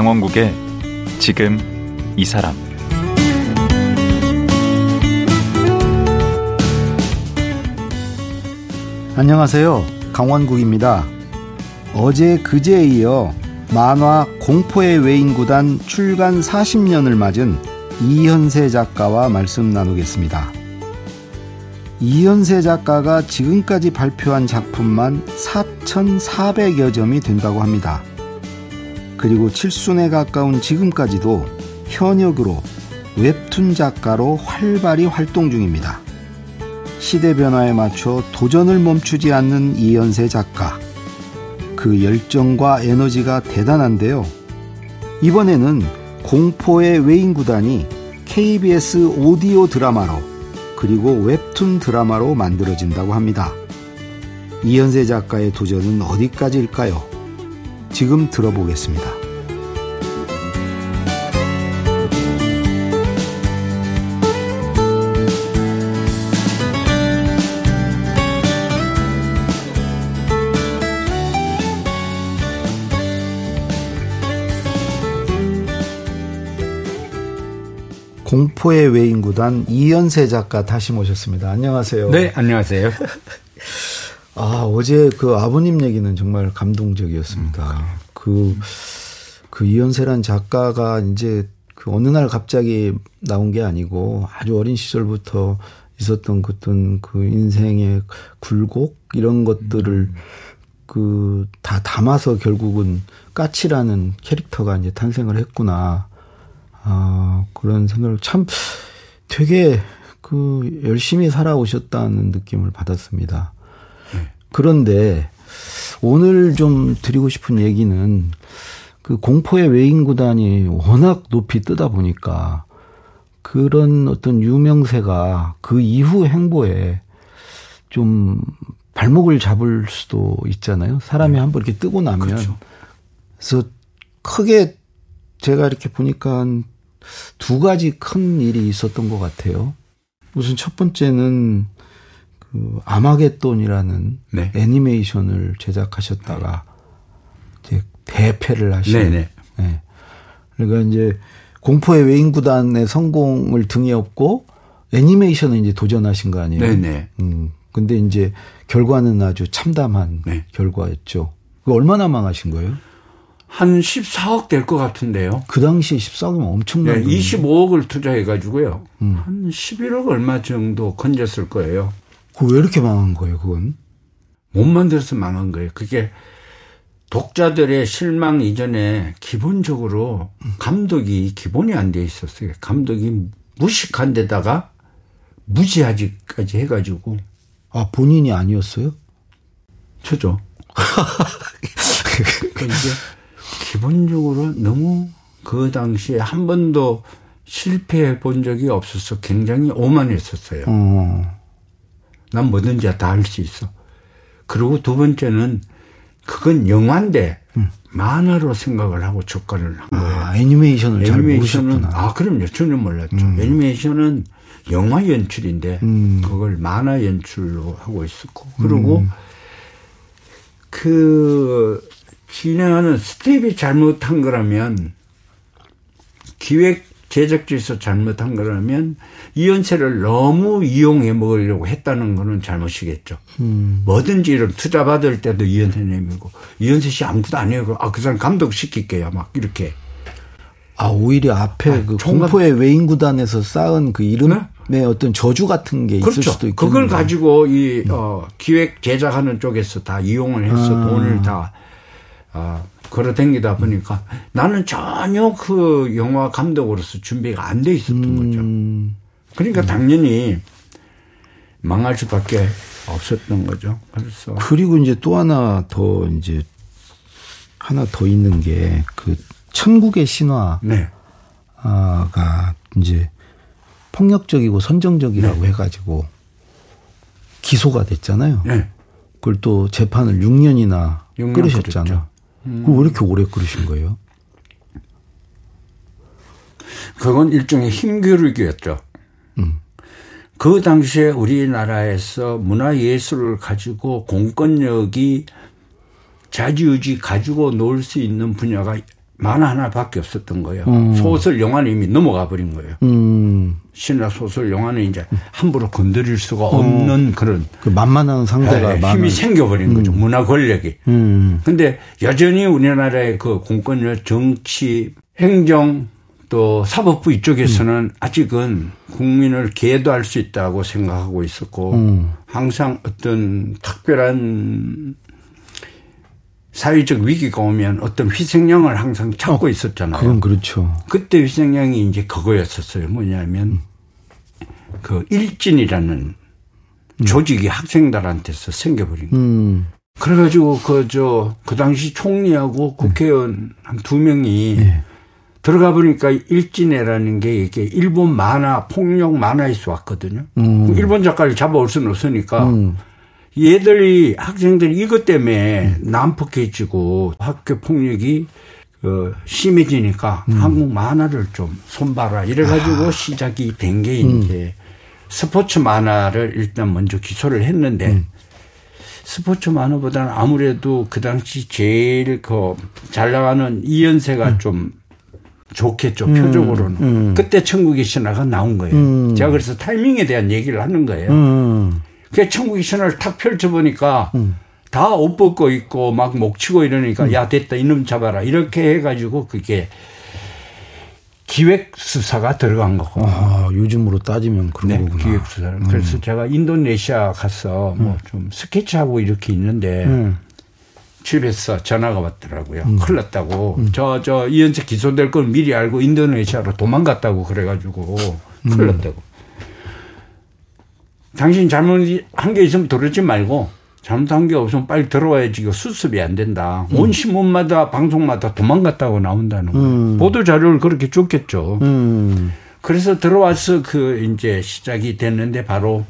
강원국의 지금 이 사람 안녕하세요. 강원국입니다. 어제 그제에 이어 만화 공포의 외인구단 출간 40년을 맞은 이현세 작가와 말씀 나누겠습니다. 이현세 작가가 지금까지 발표한 작품만 4,400여 점이 된다고 합니다. 그리고 칠순에 가까운 지금까지도 현역으로 웹툰 작가로 활발히 활동 중입니다. 시대 변화에 맞춰 도전을 멈추지 않는 이연세 작가. 그 열정과 에너지가 대단한데요. 이번에는 공포의 외인 구단이 KBS 오디오 드라마로 그리고 웹툰 드라마로 만들어진다고 합니다. 이현세 작가의 도전은 어디까지일까요? 지금 들어보겠습니다. 공포의 외인구단 이연세 작가 다시 모셨습니다. 안녕하세요. 네, 안녕하세요. 아, 어제 그 아버님 얘기는 정말 감동적이었습니다. 음, 그, 그 이연세란 작가가 이제 그 어느 날 갑자기 나온 게 아니고 아주 어린 시절부터 있었던 어떤 그 인생의 굴곡 이런 것들을 음. 그다 담아서 결국은 까치라는 캐릭터가 이제 탄생을 했구나. 아, 그런 생각을 참 되게 그 열심히 살아오셨다는 느낌을 받았습니다. 네. 그런데 오늘 좀 드리고 싶은 얘기는 그 공포의 외인 구단이 워낙 높이 뜨다 보니까 그런 어떤 유명세가 그 이후 행보에 좀 발목을 잡을 수도 있잖아요. 사람이 네. 한번 이렇게 뜨고 나면. 그렇죠. 그래서 크게 제가 이렇게 보니까 두 가지 큰 일이 있었던 것 같아요. 우선 첫 번째는 그 아마겟돈이라는 네. 애니메이션을 제작하셨다가 이제 대패를 하신. 네네. 네. 그러니까 이제 공포의 외인 구단의 성공을 등에 업고 애니메이션을 이제 도전하신 거 아니에요? 네네. 음. 근데 이제 결과는 아주 참담한 네. 결과였죠. 그 얼마나 망하신 거예요? 한 14억 될 것 같은데요. 그 당시에 14억이면 엄청난. 네, 25억을 투자해가지고요. 음. 한 11억 얼마 정도 건졌을 거예요. 그 왜 이렇게 망한 거예요, 그건? 못 만들어서 망한 거예요. 그게 독자들의 실망 이전에 기본적으로 감독이 기본이 안 돼 있었어요. 감독이 무식한 데다가 무지하지까지 해가지고. 아, 본인이 아니었어요? 저죠. 그러니까 기본적으로 너무 그 당시에 한 번도 실패해 본 적이 없어서 굉장히 오만했었어요. 어. 난 뭐든지 다 할 수 있어. 그리고 두 번째는 그건 영화인데 음. 만화로 생각을 하고 접근을 한 거예요. 아, 애니메이션을 애니메이션은 아 그럼요 전혀 몰랐죠. 음. 애니메이션은 영화 연출인데 음. 그걸 만화 연출로 하고 있었고 그리고 음. 그 진행하는 스텝이 잘못한 거라면 기획 제작지에서 잘못한 거라면 이 연세를 너무 이용해 먹으려고 했다는 거는 잘못이겠죠. 음. 뭐든지 이런 투자 받을 때도 이연세 내밀고 이연세 씨 아무것도 아니에요. 아, 그 사람 감독 시킬게요. 막 이렇게. 아, 오히려 앞에 아, 그 공포의 외인 구단에서 쌓은 그 이름의 네? 어떤 저주 같은 게 그렇죠. 있을 수도 있고 그걸 가지고 이, 어, 기획 제작하는 쪽에서 다 이용을 해서 아. 돈을 다 아, 걸어 댕기다 보니까 나는 전혀 그 영화 감독으로서 준비가 안 돼 있었던 음. 거죠. 그러니까 당연히 망할 수밖에 없었던 거죠. 그래서 그리고 이제 또 하나 더 이제 하나 더 있는 게 그 천국의 신화가 네. 이제 폭력적이고 선정적이라고 네. 해가지고 기소가 됐잖아요. 네. 그걸 또 재판을 6년이나 6년 끌으셨잖아요. 음. 그왜 이렇게 오래 끓이신 거예요? 그건 일종의 힘교육이었죠. 음. 그 당시에 우리나라에서 문화예술을 가지고 공권력이 자지우지 가지고 놀 수 있는 분야가 만화 하나밖에 없었던 거예요. 음. 소설 영화는 이미 넘어가 버린 거예요. 음. 신화 소설 영화는 이제 함부로 건드릴 수가 없는 그런 그 만만한 상대가 예, 많은. 힘이 생겨버린 거죠. 문화 권력이. 음. 근데 여전히 우리나라의 그 공권력, 정치, 행정 또 사법부 이쪽에서는 음. 아직은 국민을 계도할 수 있다고 생각하고 있었고 음. 항상 어떤 특별한 사회적 위기가 오면 어떤 희생양을 항상 찾고 있었잖아요. 그건 그렇죠. 그때 희생양이 이제 그거였었어요. 뭐냐면 그 일진이라는 조직이 학생들한테서 생겨버린 거예요. 음. 그래가지고 그 저그 당시 총리하고 국회의원 한두 명이 예. 들어가 보니까 일진회라는 게 이게 일본 만화 폭력 만화에서 왔거든요. 음. 일본 작가를 잡아올 수는 없으니까 음. 얘들이 학생들이 이것 때문에 난폭해지고 학교 폭력이 어, 심해지니까 음. 한국 만화를 좀 손봐라 이래가지고 아. 시작이 된게 음. 이제 스포츠 만화를 일단 먼저 기소를 했는데 음. 스포츠 만화보다는 아무래도 그 당시 제일 그 잘 나가는 이연세가 좀 좋겠죠 표적으로는 음. 그때 천국의 신화가 나온 거예요. 음. 제가 그래서 타이밍에 대한 얘기를 하는 거예요. 음. 그 천국의 신화를 탁 펼쳐보니까 다옷 벗고 있고 막 목치고 이러니까 야 됐다 이놈 잡아라 이렇게 해가지고 그게 기획 수사가 들어간 거고. 아, 요즘으로 따지면 그런 네, 거구나. 기획 수사를. 그래서 제가 인도네시아 가서 뭐 좀 스케치하고 이렇게 있는데 음. 집에서 전화가 왔더라고요. 큰일 났다고. 저, 저, 이현세 기소될 걸 미리 알고 인도네시아로 도망갔다고 그래가지고 큰일 났다고. 당신 잘못한 게 있으면 들었지 말고 잘못한 게 없으면 빨리 들어와야지 이거 수습이 안 된다. 온 신문마다 방송마다 도망갔다고 나온다는 거예요. 보도 자료를 그렇게 줬겠죠. 음. 그래서 들어와서 그 이제 시작이 됐는데 바로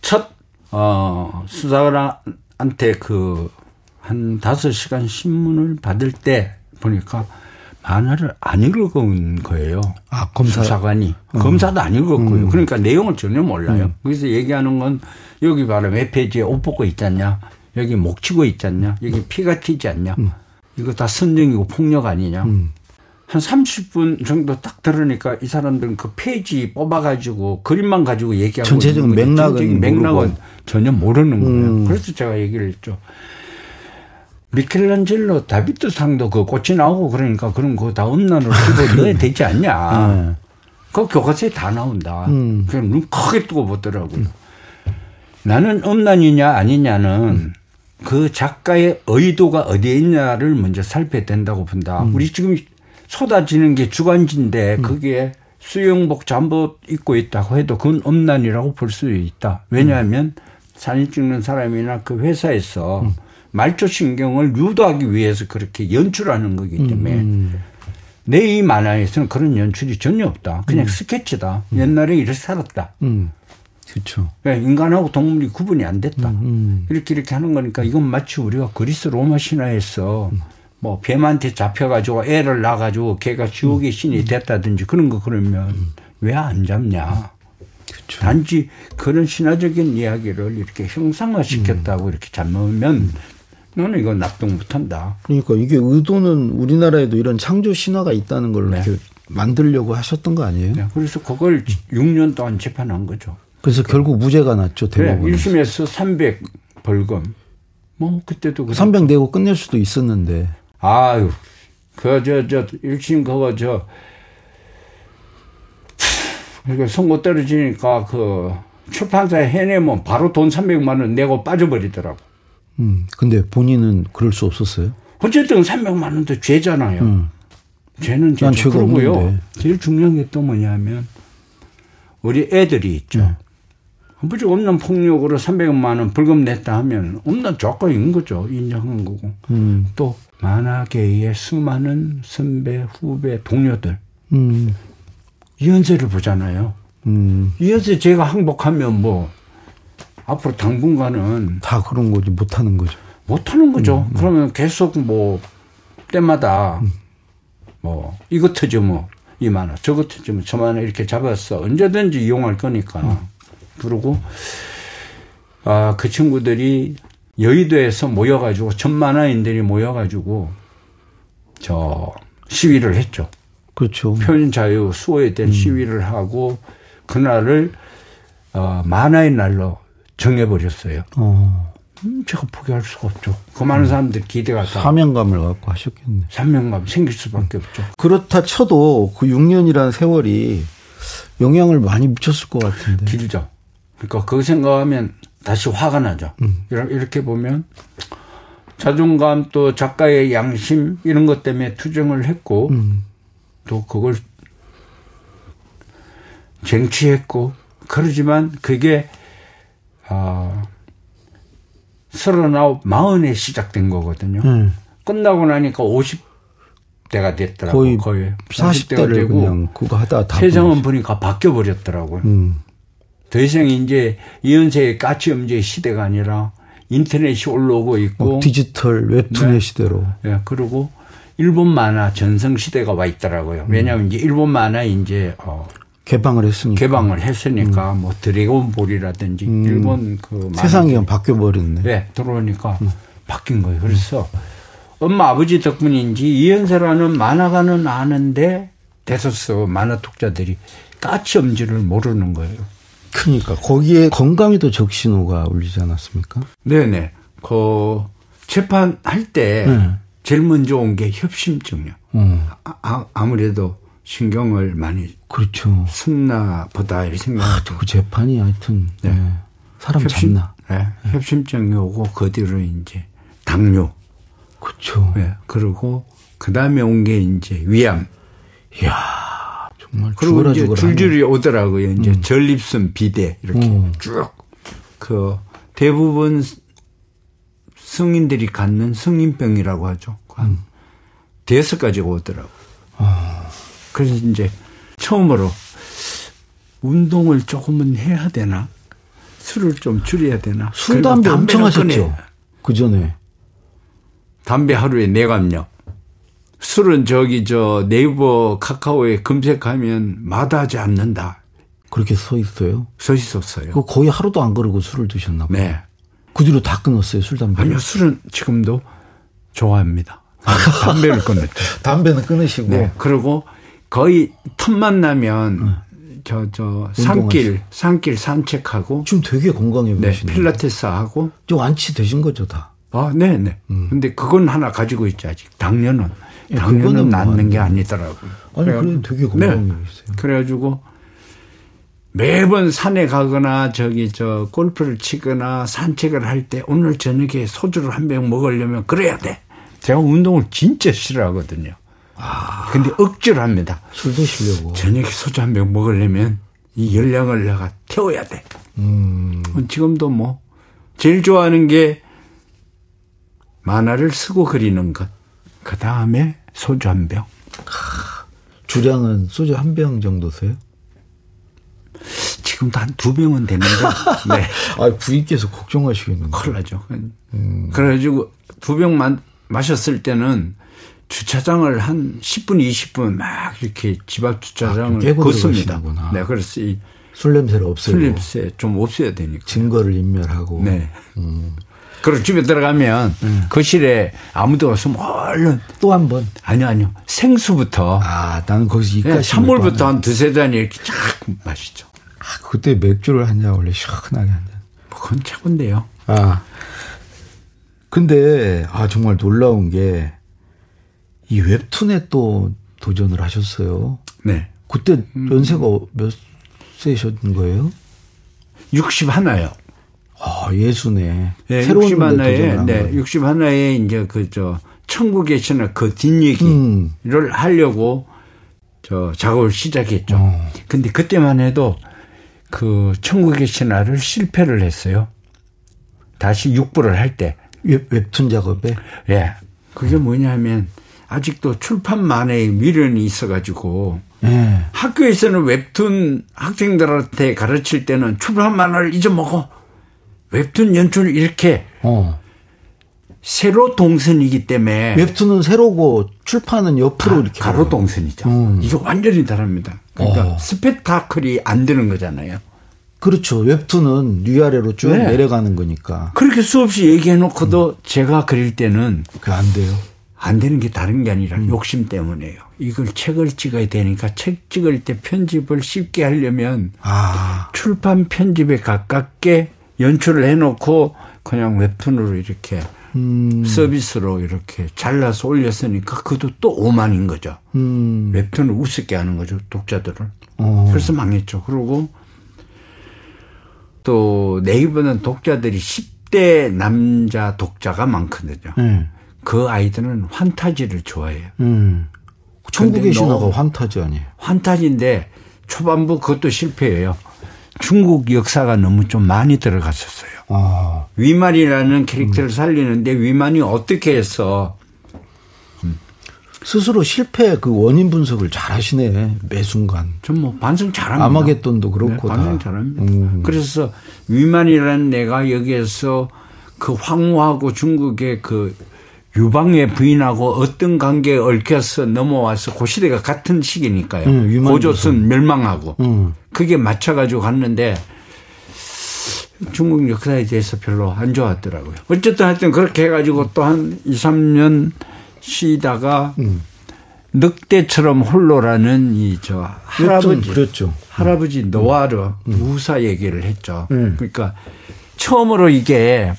첫, 어, 수사관한테 그 한 다섯 시간 신문을 받을 때 보니까 만화를 안 읽은 거예요. 아, 검사. 수사관이. 검사도 안 읽었고요. 그러니까 내용을 전혀 몰라요. 그래서 얘기하는 건 여기 바로 몇 페이지에 옷 벗고 있잖냐. 여기 목 치고 있잖냐. 여기 피가 튀지 않냐. 이거 다 선정이고 폭력 아니냐. 한 30분 정도 딱 들으니까 이 사람들은 그 페이지 뽑아가지고 그림만 가지고 얘기하고 전체적인. 맥락은 전체적인 맥락은. 전혀 모르는 거예요. 음. 그래서 제가 얘기를 했죠. 미켈란젤로 다비드 상도 그 꽃이 나오고 그러니까 그럼 그거 다 음란으로 집어 넣어야 되지 않냐. 네. 그 교과서에 다 나온다. 음. 그냥 눈 크게 뜨고 보더라고요. 나는 음란이냐 아니냐는 그 작가의 의도가 어디에 있냐를 먼저 살펴야 된다고 본다. 음. 우리 지금 쏟아지는 게 주간지인데 그게 수영복 잠옷 입고 있다고 해도 그건 음란이라고 볼 수 있다. 왜냐하면 사진 찍는 사람이나 그 회사에서 음. 말초 신경을 유도하기 위해서 그렇게 연출하는 거기 때문에 음. 내이 만화에서는 그런 연출이 전혀 없다. 그냥 스케치다. 옛날에 이렇게 살았다. 음. 그렇죠. 네, 인간하고 동물이 구분이 안 됐다. 음. 이렇게 이렇게 하는 거니까 이건 마치 우리가 그리스 로마 신화에서 뭐 뱀한테 잡혀가지고 애를 낳아가지고 걔가 지옥의 신이 됐다든지 그런 거 그러면 왜 안 잡냐. 그렇죠. 단지 그런 신화적인 이야기를 이렇게 형상화시켰다고 이렇게 잡으면 너는 이건 납득 못한다. 그러니까 이게 의도는 우리나라에도 이런 창조 신화가 있다는 걸 네. 이렇게 만들려고 하셨던 거 아니에요? 네, 그래서 그걸 6년 동안 재판한 거죠. 그래서 결국 무죄가 났죠 대법원. 1심에서 300 벌금. 뭐 그때도 그래. 300 내고 끝낼 수도 있었는데. 아유, 그, 저, 저, 일심 그거, 저, 그러니까 선고 떨어지니까 그 출판사에 해내면 바로 돈 300만 원 내고 빠져버리더라고. 음. 근데 본인은 그럴 수 없었어요. 어쨌든 300만 원도 죄잖아요. 음. 죄는. 죄가 그러고요. 제일 중요한 게 또 뭐냐면 우리 애들이 있죠. 네. 무조건 없는 폭력으로 300만 원 벌금 냈다 하면 없는 조건인 거죠. 인정한 거고. 음. 또 만화계의 수많은 선배, 후배, 동료들 음. 이현세를 보잖아요. 음. 이현세 제가 항복하면 뭐 앞으로 당분간은 다 그런 거지 못하는 거죠. 못하는 음, 거죠. 그러면 계속 뭐 때마다 뭐 이것 터지면 이만원 저것 터지면 저만원 이렇게 잡았어 언제든지 이용할 거니까 음. 그러고 아 그 친구들이 여의도에서 모여가지고 천만화인들이 모여가지고 저 시위를 했죠. 그렇죠. 표현 자유 수호에 대한 시위를 하고 그날을 어, 만화의 날로 정해버렸어요. 어, 음, 제가 포기할 수가 없죠. 그 많은 사람들 기대가 다 사명감을 갖고 하셨겠네. 산명감 생길 수밖에 없죠. 그렇다 쳐도 그 6년이라는 세월이 영향을 많이 미쳤을 것 같은데. 길죠. 그러니까 그거 생각하면 다시 화가 나죠. 이렇게 이렇게 보면 자존감 또 작가의 양심 이런 것 때문에 투쟁을 했고 음. 또 그걸 쟁취했고 그러지만 그게 아 서른아홉 마흔에 시작된 거거든요. 음. 끝나고 나니까 50대가 됐더라고 거의 거의 40대를 그냥 그거 하다 다 세상은 보니까 바뀌어 버렸더라고요. 음. 더 이상 이제 이현세의 까치엄지의 시대가 아니라 인터넷이 올라오고 있고 뭐 디지털 웹툰의 네. 시대로. 예, 그리고 일본 만화 전성 시대가 와 있더라고요. 왜냐하면 이제 일본 만화 이제 어, 개방을 했으니까. 개방을 했으니까 뭐 드래곤볼이라든지 일본 그 음. 세상이 바뀌어 버렸네. 네, 들어오니까 바뀐 거예요. 그래서 엄마 아버지 덕분인지 이현세라는 만화가는 아는데 대소스 만화 독자들이 까치 엄지를 모르는 거예요. 그러니까 거기에 건강에도 적신호가 울리지 않았습니까? 네네. 그 재판할 때 네. 제일 먼저 온 게 협심증이요. 어, 아, 아무래도 신경을 많이 그렇죠. 쓴나 보다 이렇게 아, 생각하죠. 그 재판이 하여튼 네. 네. 사람 협심, 잡나. 네, 협심증이 오고 그 뒤로 이제 당뇨. 그렇죠. 네, 그리고 그 다음에 온 게 이제 위암. 이야 정말 그리고 죽어라 이제. 줄줄이 오더라고요. 이제 전립선 비대 이렇게 음. 쭉. 그 대부분 성인들이 갖는 성인병이라고 하죠. 한 대여섯 가지가 오더라고. 그래서 이제 처음으로 운동을 조금은 해야 되나? 술을 좀 줄여야 되나? 술 담배 엄청 하셨죠. 그 전에 담배 하루에 네 감요. 술은 저기 저 네이버 카카오에 검색하면 마다하지 않는다. 그렇게 써 있어요. 써 있었어요. 그 거의 하루도 안 그러고 술을 드셨나 봐요. 네. 그 뒤로 다 끊었어요 술 담배. 아니요, 술은 지금도 좋아합니다. 담배를 끊었죠. 담배는 끊으시고. 네. 그리고 거의 틈만 나면 저, 저, 산길, 산길 산책하고, 지금 되게 건강해 네, 보이시네요. 필라테스 하고, 좀 완치 되신 거죠 다. 아, 네, 네. 근데 그건 하나 가지고 있지, 아직. 당뇨는. 음. 예, 당뇨는 낫는 게뭐 아니더라고요. 아니 그래도 되게 건강해 보이세요. 그래가지고 매번 산에 가거나 저기 저 골프를 치거나 산책을 할 때 오늘 저녁에 소주를 한 병 먹으려면 그래야 돼. 제가 운동을 진짜 싫어하거든요. 근데 억지로 합니다. 술 드시려고. 저녁에 소주 한 병 먹으려면 이 열량을 내가 태워야 돼. 음. 지금도 뭐 제일 좋아하는 게 만화를 쓰고 그리는 것. 그 다음에 소주 한 병. 주량은 소주 한 병 정도세요? 지금도 한 두 병은 되는데. 네. 아 부인께서 걱정하시겠는데. 큰일 나죠. 그래가지고 두 병만 마셨을 때는 주차장을 한 10분, 20분 막 이렇게 집 앞 주차장을 아, 걷습니다. 네, 그래서 이 술 냄새를 없애고 술냄새 좀 없애야 되니까. 증거를 인멸하고. 네. 그리고 집에 들어가면 거실에 아무도 없으면 얼른 또 한 번. 아니요, 아니요. 생수부터 아 나는 거기서 네, 이까지. 찬물부터 한 두세 잔 이렇게 쫙 마시죠. 아, 그때 맥주를 한 잔 원래 시원하게 한 잔. 뭐 그건 최고인데요. 아. 근데 아 정말 놀라운 게 이 웹툰에 또 도전을 하셨어요. 네. 그때 연세가 몇 세셨던 거예요? 60 하나요. 아 예수네. 네, 새로운 60데 하나에, 네, 거예요. 60 하나에 이제 그, 저, 천국의 신화 그 뒷얘기를 음. 하려고 저 작업을 시작했죠. 어. 근데 그때만 해도 그 천국의 신화를 실패를 했어요. 다시 육부를 할 때. 웹, 웹툰 작업에 예. 그게 뭐냐면 아직도 출판만의 미련이 있어가지고 예. 학교에서는 웹툰 학생들한테 가르칠 때는 출판만을 잊어먹어. 웹툰 연출 이렇게 어. 세로 동선이기 때문에 웹툰은 세로고 출판은 옆으로 이렇게 네. 가로 동선이죠. 음. 이게 완전히 다릅니다. 그러니까 어. 스펙타클이 안 되는 거잖아요. 그렇죠. 웹툰은 위아래로 쭉 네. 내려가는 거니까 그렇게 수없이 얘기해 놓고도 제가 그릴 때는 그게 안 돼요. 안 되는 게 다른 게 아니라 욕심 때문에요. 이걸 책을 찍어야 되니까 책 찍을 때 편집을 쉽게 하려면 아, 출판 편집에 가깝게 연출을 해놓고 그냥 웹툰으로 이렇게 음, 서비스로 이렇게 잘라서 올렸으니까 그것도 또 오만인 거죠. 음, 웹툰을 우습게 하는 거죠 독자들을. 어, 그래서 망했죠. 그리고 또 네이버는 독자들이 10대 남자 독자가 많거든요. 네, 그 아이들은 환타지를 좋아해요. 음. 천국의 신화가 환타지 아니에요? 환타지인데 초반부 그것도 실패예요. 중국 역사가 너무 좀 많이 들어갔었어요. 아, 위만이라는 캐릭터를 살리는데 위만이 어떻게 해서 스스로 실패 그 원인 분석을 잘 하시네, 매 순간. 좀 뭐 반성 잘합니다. 아마겟돈도 그렇고 네, 반성 다. 잘합니다. 음. 그래서 위만이라는 내가 여기에서 그 황후하고 중국의 그 유방의 부인하고 어떤 관계에 얽혀서 넘어와서 그 시대가 같은 시기니까요. 음, 고조선 멸망하고 음. 그게 맞춰가지고 갔는데 중국 역사에 대해서 별로 안 좋았더라고요. 어쨌든 하여튼 그렇게 해가지고 또 한 2, 3년 쉬다가 음. 늑대처럼 홀로라는 이 저 할아버지 웹툰 그랬죠. 할아버지 노아르 우사 얘기를 했죠. 음. 그러니까 처음으로 이게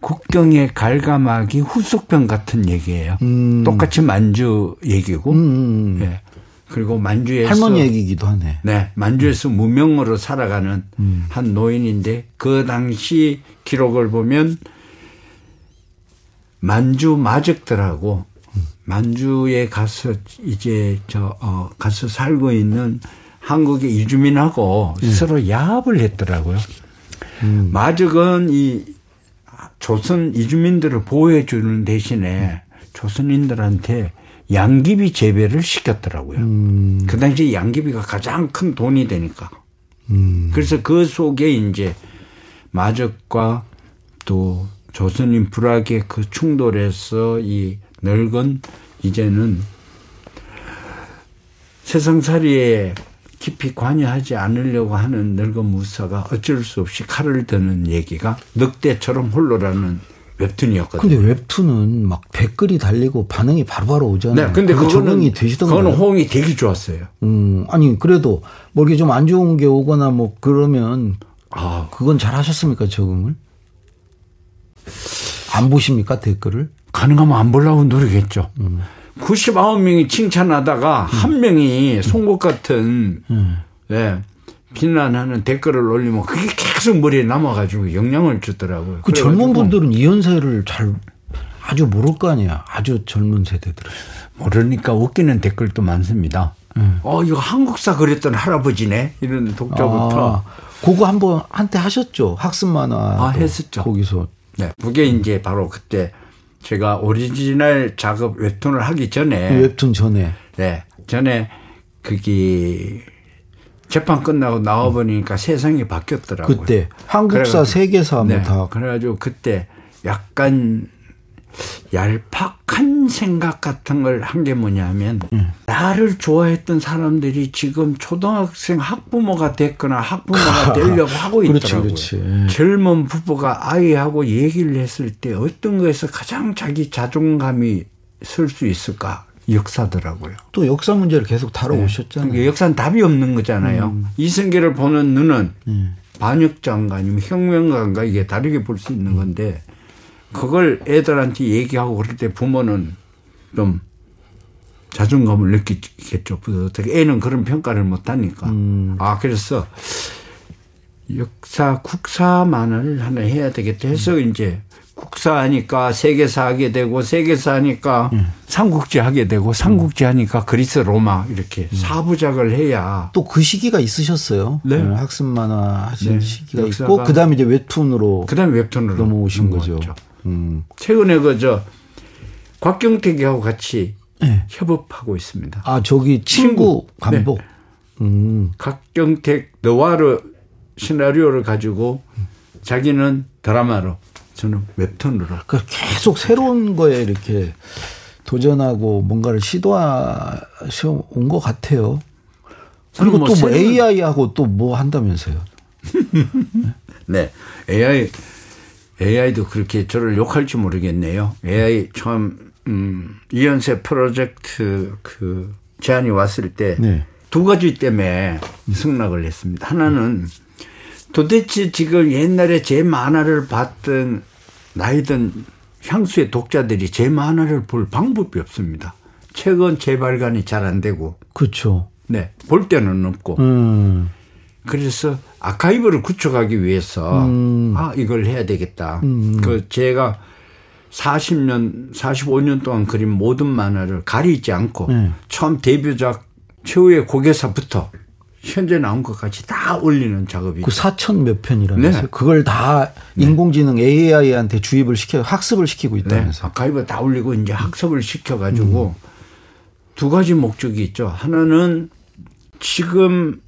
국경의 갈가마기 후속편 같은 얘기예요. 음. 똑같이 만주 얘기고, 음, 음, 음. 예. 그리고 만주에서 할머니 얘기기도 하네. 네, 만주에서 무명으로 살아가는 한 노인인데 그 당시 기록을 보면 만주 마적들하고 만주에 가서 이제 저 어, 가서 살고 있는 한국의 이주민하고 서로 야합을 했더라고요. 마적은 이 조선 이주민들을 보호해 주는 대신에 조선인들한테 양귀비 재배를 시켰더라고요. 그 당시 양귀비가 가장 큰 돈이 되니까. 음. 그래서 그 속에 이제 마적과 또 조선인 불악의 그 충돌에서 이 늙은 이제는 세상살이에 깊이 관여하지 않으려고 하는 늙은 무사가 어쩔 수 없이 칼을 드는 얘기가 늑대처럼 홀로라는 웹툰이었거든요. 근데 웹툰은 막 댓글이 달리고 반응이 바로바로 오잖아요. 네, 근데 그거 그거는 되시던가요? 그거는 호응이 되게 좋았어요. 음, 아니 그래도 뭐 이렇게 좀 안 좋은 게 오거나 뭐 그러면 아, 그건 잘 하셨습니까 적응을? 안 보십니까 댓글을? 가능하면 안 보려고 노력했죠. 99명이 칭찬하다가 한 명이 송곳 같은 음. 예, 비난하는 댓글을 올리면 그게 계속 머리에 남아가지고 영향을 주더라고요. 그 젊은 분들은 이현세를 잘 아주 모를 거 아니야. 아주 젊은 세대들은. 모르니까 웃기는 댓글도 많습니다. 어, 이거 한국사 그랬던 할아버지네? 이런 독자부터. 아, 그거 한번 한때 하셨죠. 학습 만화. 아, 했었죠. 거기서. 네. 그게 이제 바로 그때 제가 오리지널 작업 웹툰을 하기 전에 그 웹툰 전에. 네. 전에 그게 재판 끝나고 나와 보니까 세상이 바뀌었더라고요. 그때 한국사, 그래가지고- 세계사 뭐 네. 다. 그래가지고 그때 약간 얄팍한 생각 같은 걸 한 게 뭐냐면 음. 나를 좋아했던 사람들이 지금 초등학생 학부모가 됐거나 학부모가 되려고 하고 그렇지, 있더라고요. 그렇지. 젊은 부부가 아이하고 얘기를 했을 때 어떤 거에서 가장 자기 자존감이 설 수 있을까 역사더라고요. 또 역사 문제를 계속 다뤄오셨잖아요. 그러니까 역사는 답이 없는 거잖아요. 이성계를 보는 눈은 반역자인가 아니면 혁명가인가 이게 다르게 볼 수 있는 건데 그걸 애들한테 얘기하고 그럴 때 부모는 좀 자존감을 느끼겠죠. 어떻게 애는 그런 평가를 못 하니까. 아, 그래서 역사 국사만을 하나 해야 되겠다 해서 이제 국사 하니까 세계사 하게 되고 세계사 하니까 삼국지 하게 되고 삼국지 하니까 그리스 로마 이렇게 사부작을 해야 또 그 시기가 있으셨어요. 네. 네, 학습 만화 하신 네, 시기가 있고 그다음에 이제 웹툰으로 그다음에 웹툰으로 넘어오신 거죠. 넘어왔죠. 음. 최근에 그저 곽경택하고 같이 네. 협업하고 있습니다. 아 저기 친구 친구. 감독. 음. 곽경택 너와르 시나리오를 가지고 자기는 드라마로 저는 웹툰으로 그 계속 새로운 거에 이렇게 도전하고 뭔가를 시도하셔 온 것 같아요. 그리고 저는 뭐또뭐 AI하고 또 뭐 한다면서요. 네. AI, AI도 그렇게 저를 욕할지 모르겠네요. AI 처음 음, 이연세 프로젝트 그 제안이 왔을 때두 네. 가지 때문에 승낙을 했습니다. 하나는 도대체 지금 옛날에 제 만화를 봤던 나이든 향수의 독자들이 제 만화를 볼 방법이 없습니다. 책은 재발간이 잘 안 되고, 그렇죠. 네, 볼 때는 없고. 음. 그래서 아카이브를 구축하기 위해서 음. 아 이걸 해야 되겠다. 음. 그 제가 40년, 45년 동안 그린 모든 만화를 가리지 않고 네. 처음 데뷔작 최후의 고개사부터 현재 나온 것까지 다 올리는 작업이 그 4천 몇 편이라면서요? 네. 그걸 다 인공지능 AI한테 주입을 시켜 학습을 시키고 네, 있다면서. 아카이브 다 올리고 이제 학습을 시켜가지고 두 가지 목적이 있죠. 하나는 지금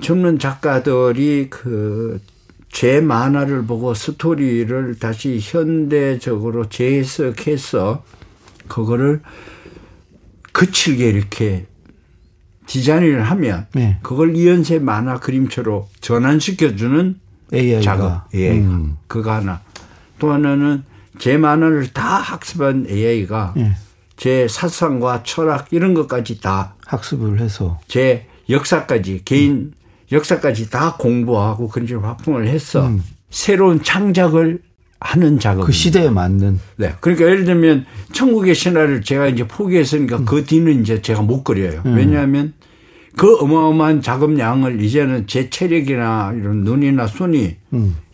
젊은 작가들이 그 제 만화를 보고 스토리를 다시 현대적으로 재해석해서 그거를 거칠게 이렇게 디자인을 하면 네. 그걸 이연세 만화 그림체로 전환시켜주는 AI가. 작업. 예. 음. 그거 하나. 또 하나는 제 만화를 다 학습한 AI가 예. 제 사상과 철학 이런 것까지 다제 학습을 해서. 역사까지 개인 역사까지 다 공부하고 그런 식으로 화풍을 해서 새로운 창작을 하는 작업. 그 시대에 맞는. 네. 그러니까 예를 들면 천국의 신화를 제가 이제 포기했으니까 그 뒤는 이제 제가 못 그려요. 왜냐하면 그 어마어마한 작업량을 이제는 제 체력이나 이런 눈이나 손이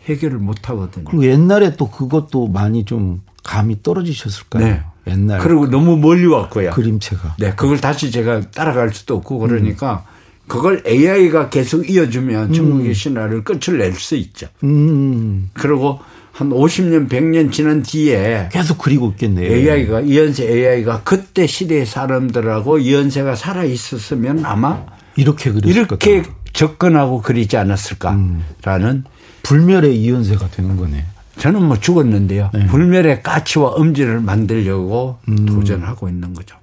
해결을 못 하거든요. 그리고 옛날에 또 그것도 많이 좀 감이 떨어지셨을까요? 네. 옛날 그리고 너무 멀리 왔고요. 그림체가. 네, 그걸 다시 제가 따라갈 수도 없고 그러니까 그걸 AI가 계속 이어주면 천국의 신화를 끝을 낼 수 있죠. 음. 그리고 한 50년, 100년 지난 뒤에 계속 그리고 있겠네요. AI가 이연세 AI가 그때 시대의 사람들하고 이연세가 살아 있었으면 아마 이렇게 그렸을 이렇게 거다. 접근하고 그리지 않았을까라는 불멸의 이연세가 되는 거네. 저는 뭐 죽었는데요. 네. 불멸의 가치와 음질을 만들려고 음. 도전하고 있는 거죠.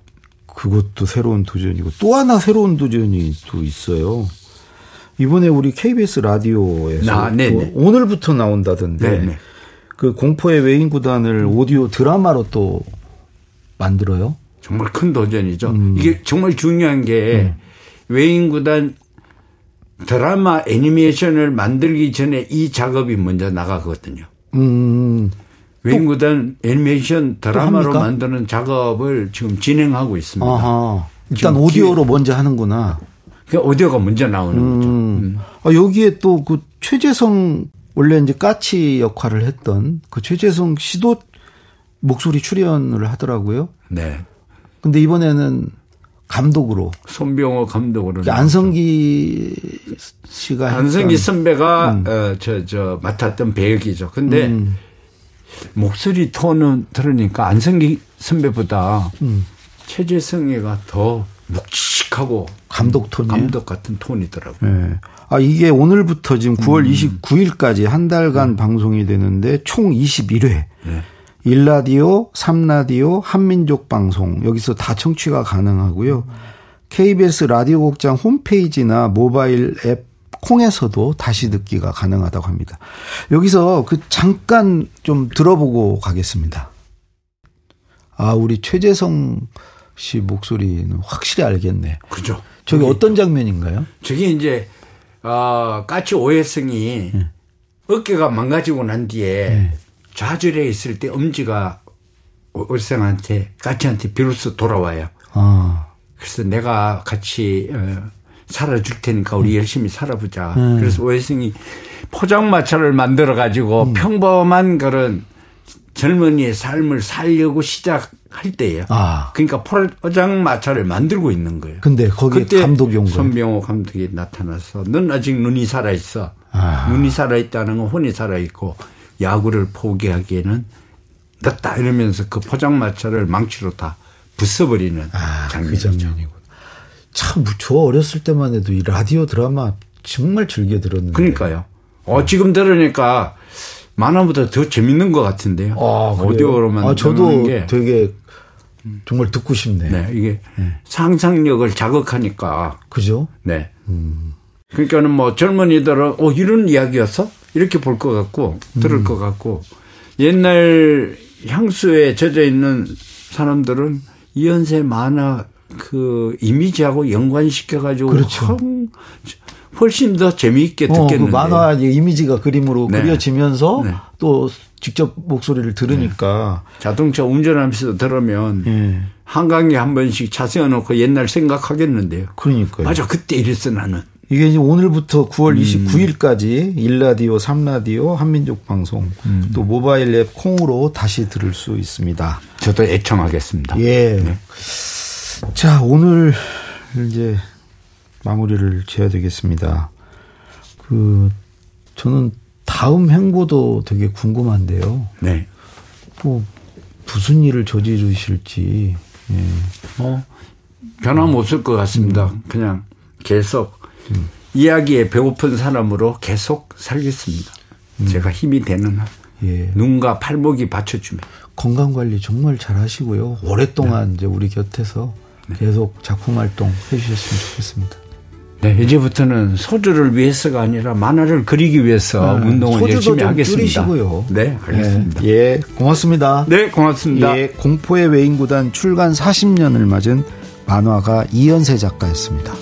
그것도 새로운 도전이고 또 하나 새로운 도전이 또 있어요. 이번에 우리 KBS 라디오에서 아, 네네. 또 오늘부터 나온다던데 네네. 그 공포의 외인 구단을 오디오 드라마로 또 만들어요. 정말 큰 도전이죠. 음. 이게 정말 중요한 게 외인 구단 드라마 애니메이션을 만들기 전에 이 작업이 먼저 나가거든요. 음, 외인구단 애니메이션 드라마로? 만드는 작업을 지금 진행하고 있습니다. 아하. 일단 오디오로 먼저 하는구나. 그 오디오가 먼저 나오는 거죠. 음. 아, 여기에 또 그 최재성 원래 이제 까치 역할을 했던 그 최재성 씨도 목소리 출연을 하더라고요. 네. 근데 이번에는 감독으로 손병호 감독으로. 안성기 씨가 안성기 선배가 음. 어, 저, 저 맡았던 배역이죠. 근데 목소리 톤은 들으니까 안성기 선배보다 음. 최재성이가 더 묵직하고 감독 톤이에요. 감독 같은 톤이더라고요. 예. 아, 이게 오늘부터 지금 9월 29일까지 한 달간 방송이 되는데 총 21회. 네. 1라디오, 3라디오, 한민족 방송. 여기서 다 청취가 가능하고요. KBS 라디오 곡장 홈페이지나 모바일 앱 콩에서도 다시 듣기가 가능하다고 합니다. 여기서 그 잠깐 좀 들어보고 가겠습니다. 아, 우리 최재성 씨 목소리는 확실히 알겠네. 그죠. 저게, 어떤 장면인가요? 저게 이제, 어, 까치 오해성이 네. 어깨가 망가지고 난 뒤에 좌절해 있을 때 엄지가 오해성한테, 까치한테 비로소 돌아와요. 아. 그래서 내가 같이 어, 살아줄 테니까 우리 열심히 살아보자. 음. 그래서 오해성이 포장마차를 만들어 가지고 음. 평범한 그런 젊은이의 삶을 살려고 시작할 때예요. 아. 그러니까 포장마차를 만들고 있는 거예요. 근데 거기에 그때 감독이 온 거예요. 손병호 감독이 나타나서 넌 아직 눈이 살아 있어. 아. 눈이 살아 있다는 건 혼이 살아 있고 야구를 포기하기에는 늦다 이러면서 그 포장마차를 망치로 다 부숴버리는 아, 그 장면이죠. 장면이구나. 참, 저 어렸을 때만 해도 이 라디오 드라마 정말 즐겨 들었는데. 그러니까요. 어, 지금 들으니까 만화보다 더 재밌는 것 같은데요. 아? 오디오로만 아, 저도 게 되게 정말 듣고 싶네. 네, 이게 상상력을 자극하니까 그죠? 네. 그러니까는 뭐 젊은이들은 어 이런 이야기였어 이렇게 볼 것 같고 들을 것 같고 옛날 향수에 젖어 있는 사람들은 이연세 만화 그 이미지하고 연관시켜 가지고 그렇죠. 훨씬 더 재미있게 어, 듣겠는데. 그 만화 이미지가 그림으로 네. 그려지면서 네. 또 직접 목소리를 들으니까 자동차 운전하면서 들으면 예. 한강에 한 번씩 차 세워놓고 옛날 생각하겠는데요. 그러니까요. 맞아, 그때 이랬어 나는. 이게 이제 오늘부터 9월 음. 29일까지 일라디오, 삼라디오, 한민족 방송 음. 또 모바일 앱 콩으로 다시 들을 수 있습니다. 저도 애청하겠습니다. 예. 네. 자, 오늘 이제 마무리를 지어야 되겠습니다. 그 저는 다음 행보도 되게 궁금한데요. 네. 뭐 무슨 일을 저지르실지. 예. 뭐 변함 없을 것 같습니다. 그냥 계속 이야기에 배고픈 사람으로 계속 살겠습니다. 제가 힘이 되는 한. 예. 눈과 팔목이 받쳐주면. 건강 관리 정말 잘 하시고요. 오랫동안 이제 우리 곁에서 계속 작품 활동 해주셨으면 좋겠습니다. 네, 이제부터는 소주를 위해서가 아니라 만화를 그리기 위해서 네, 운동을 열심히 좀 하겠습니다. 줄이시고요. 네, 알겠습니다. 예, 예, 고맙습니다. 네, 고맙습니다. 예, 공포의 외인구단 출간 40년을 맞은 만화가 이연세 작가였습니다.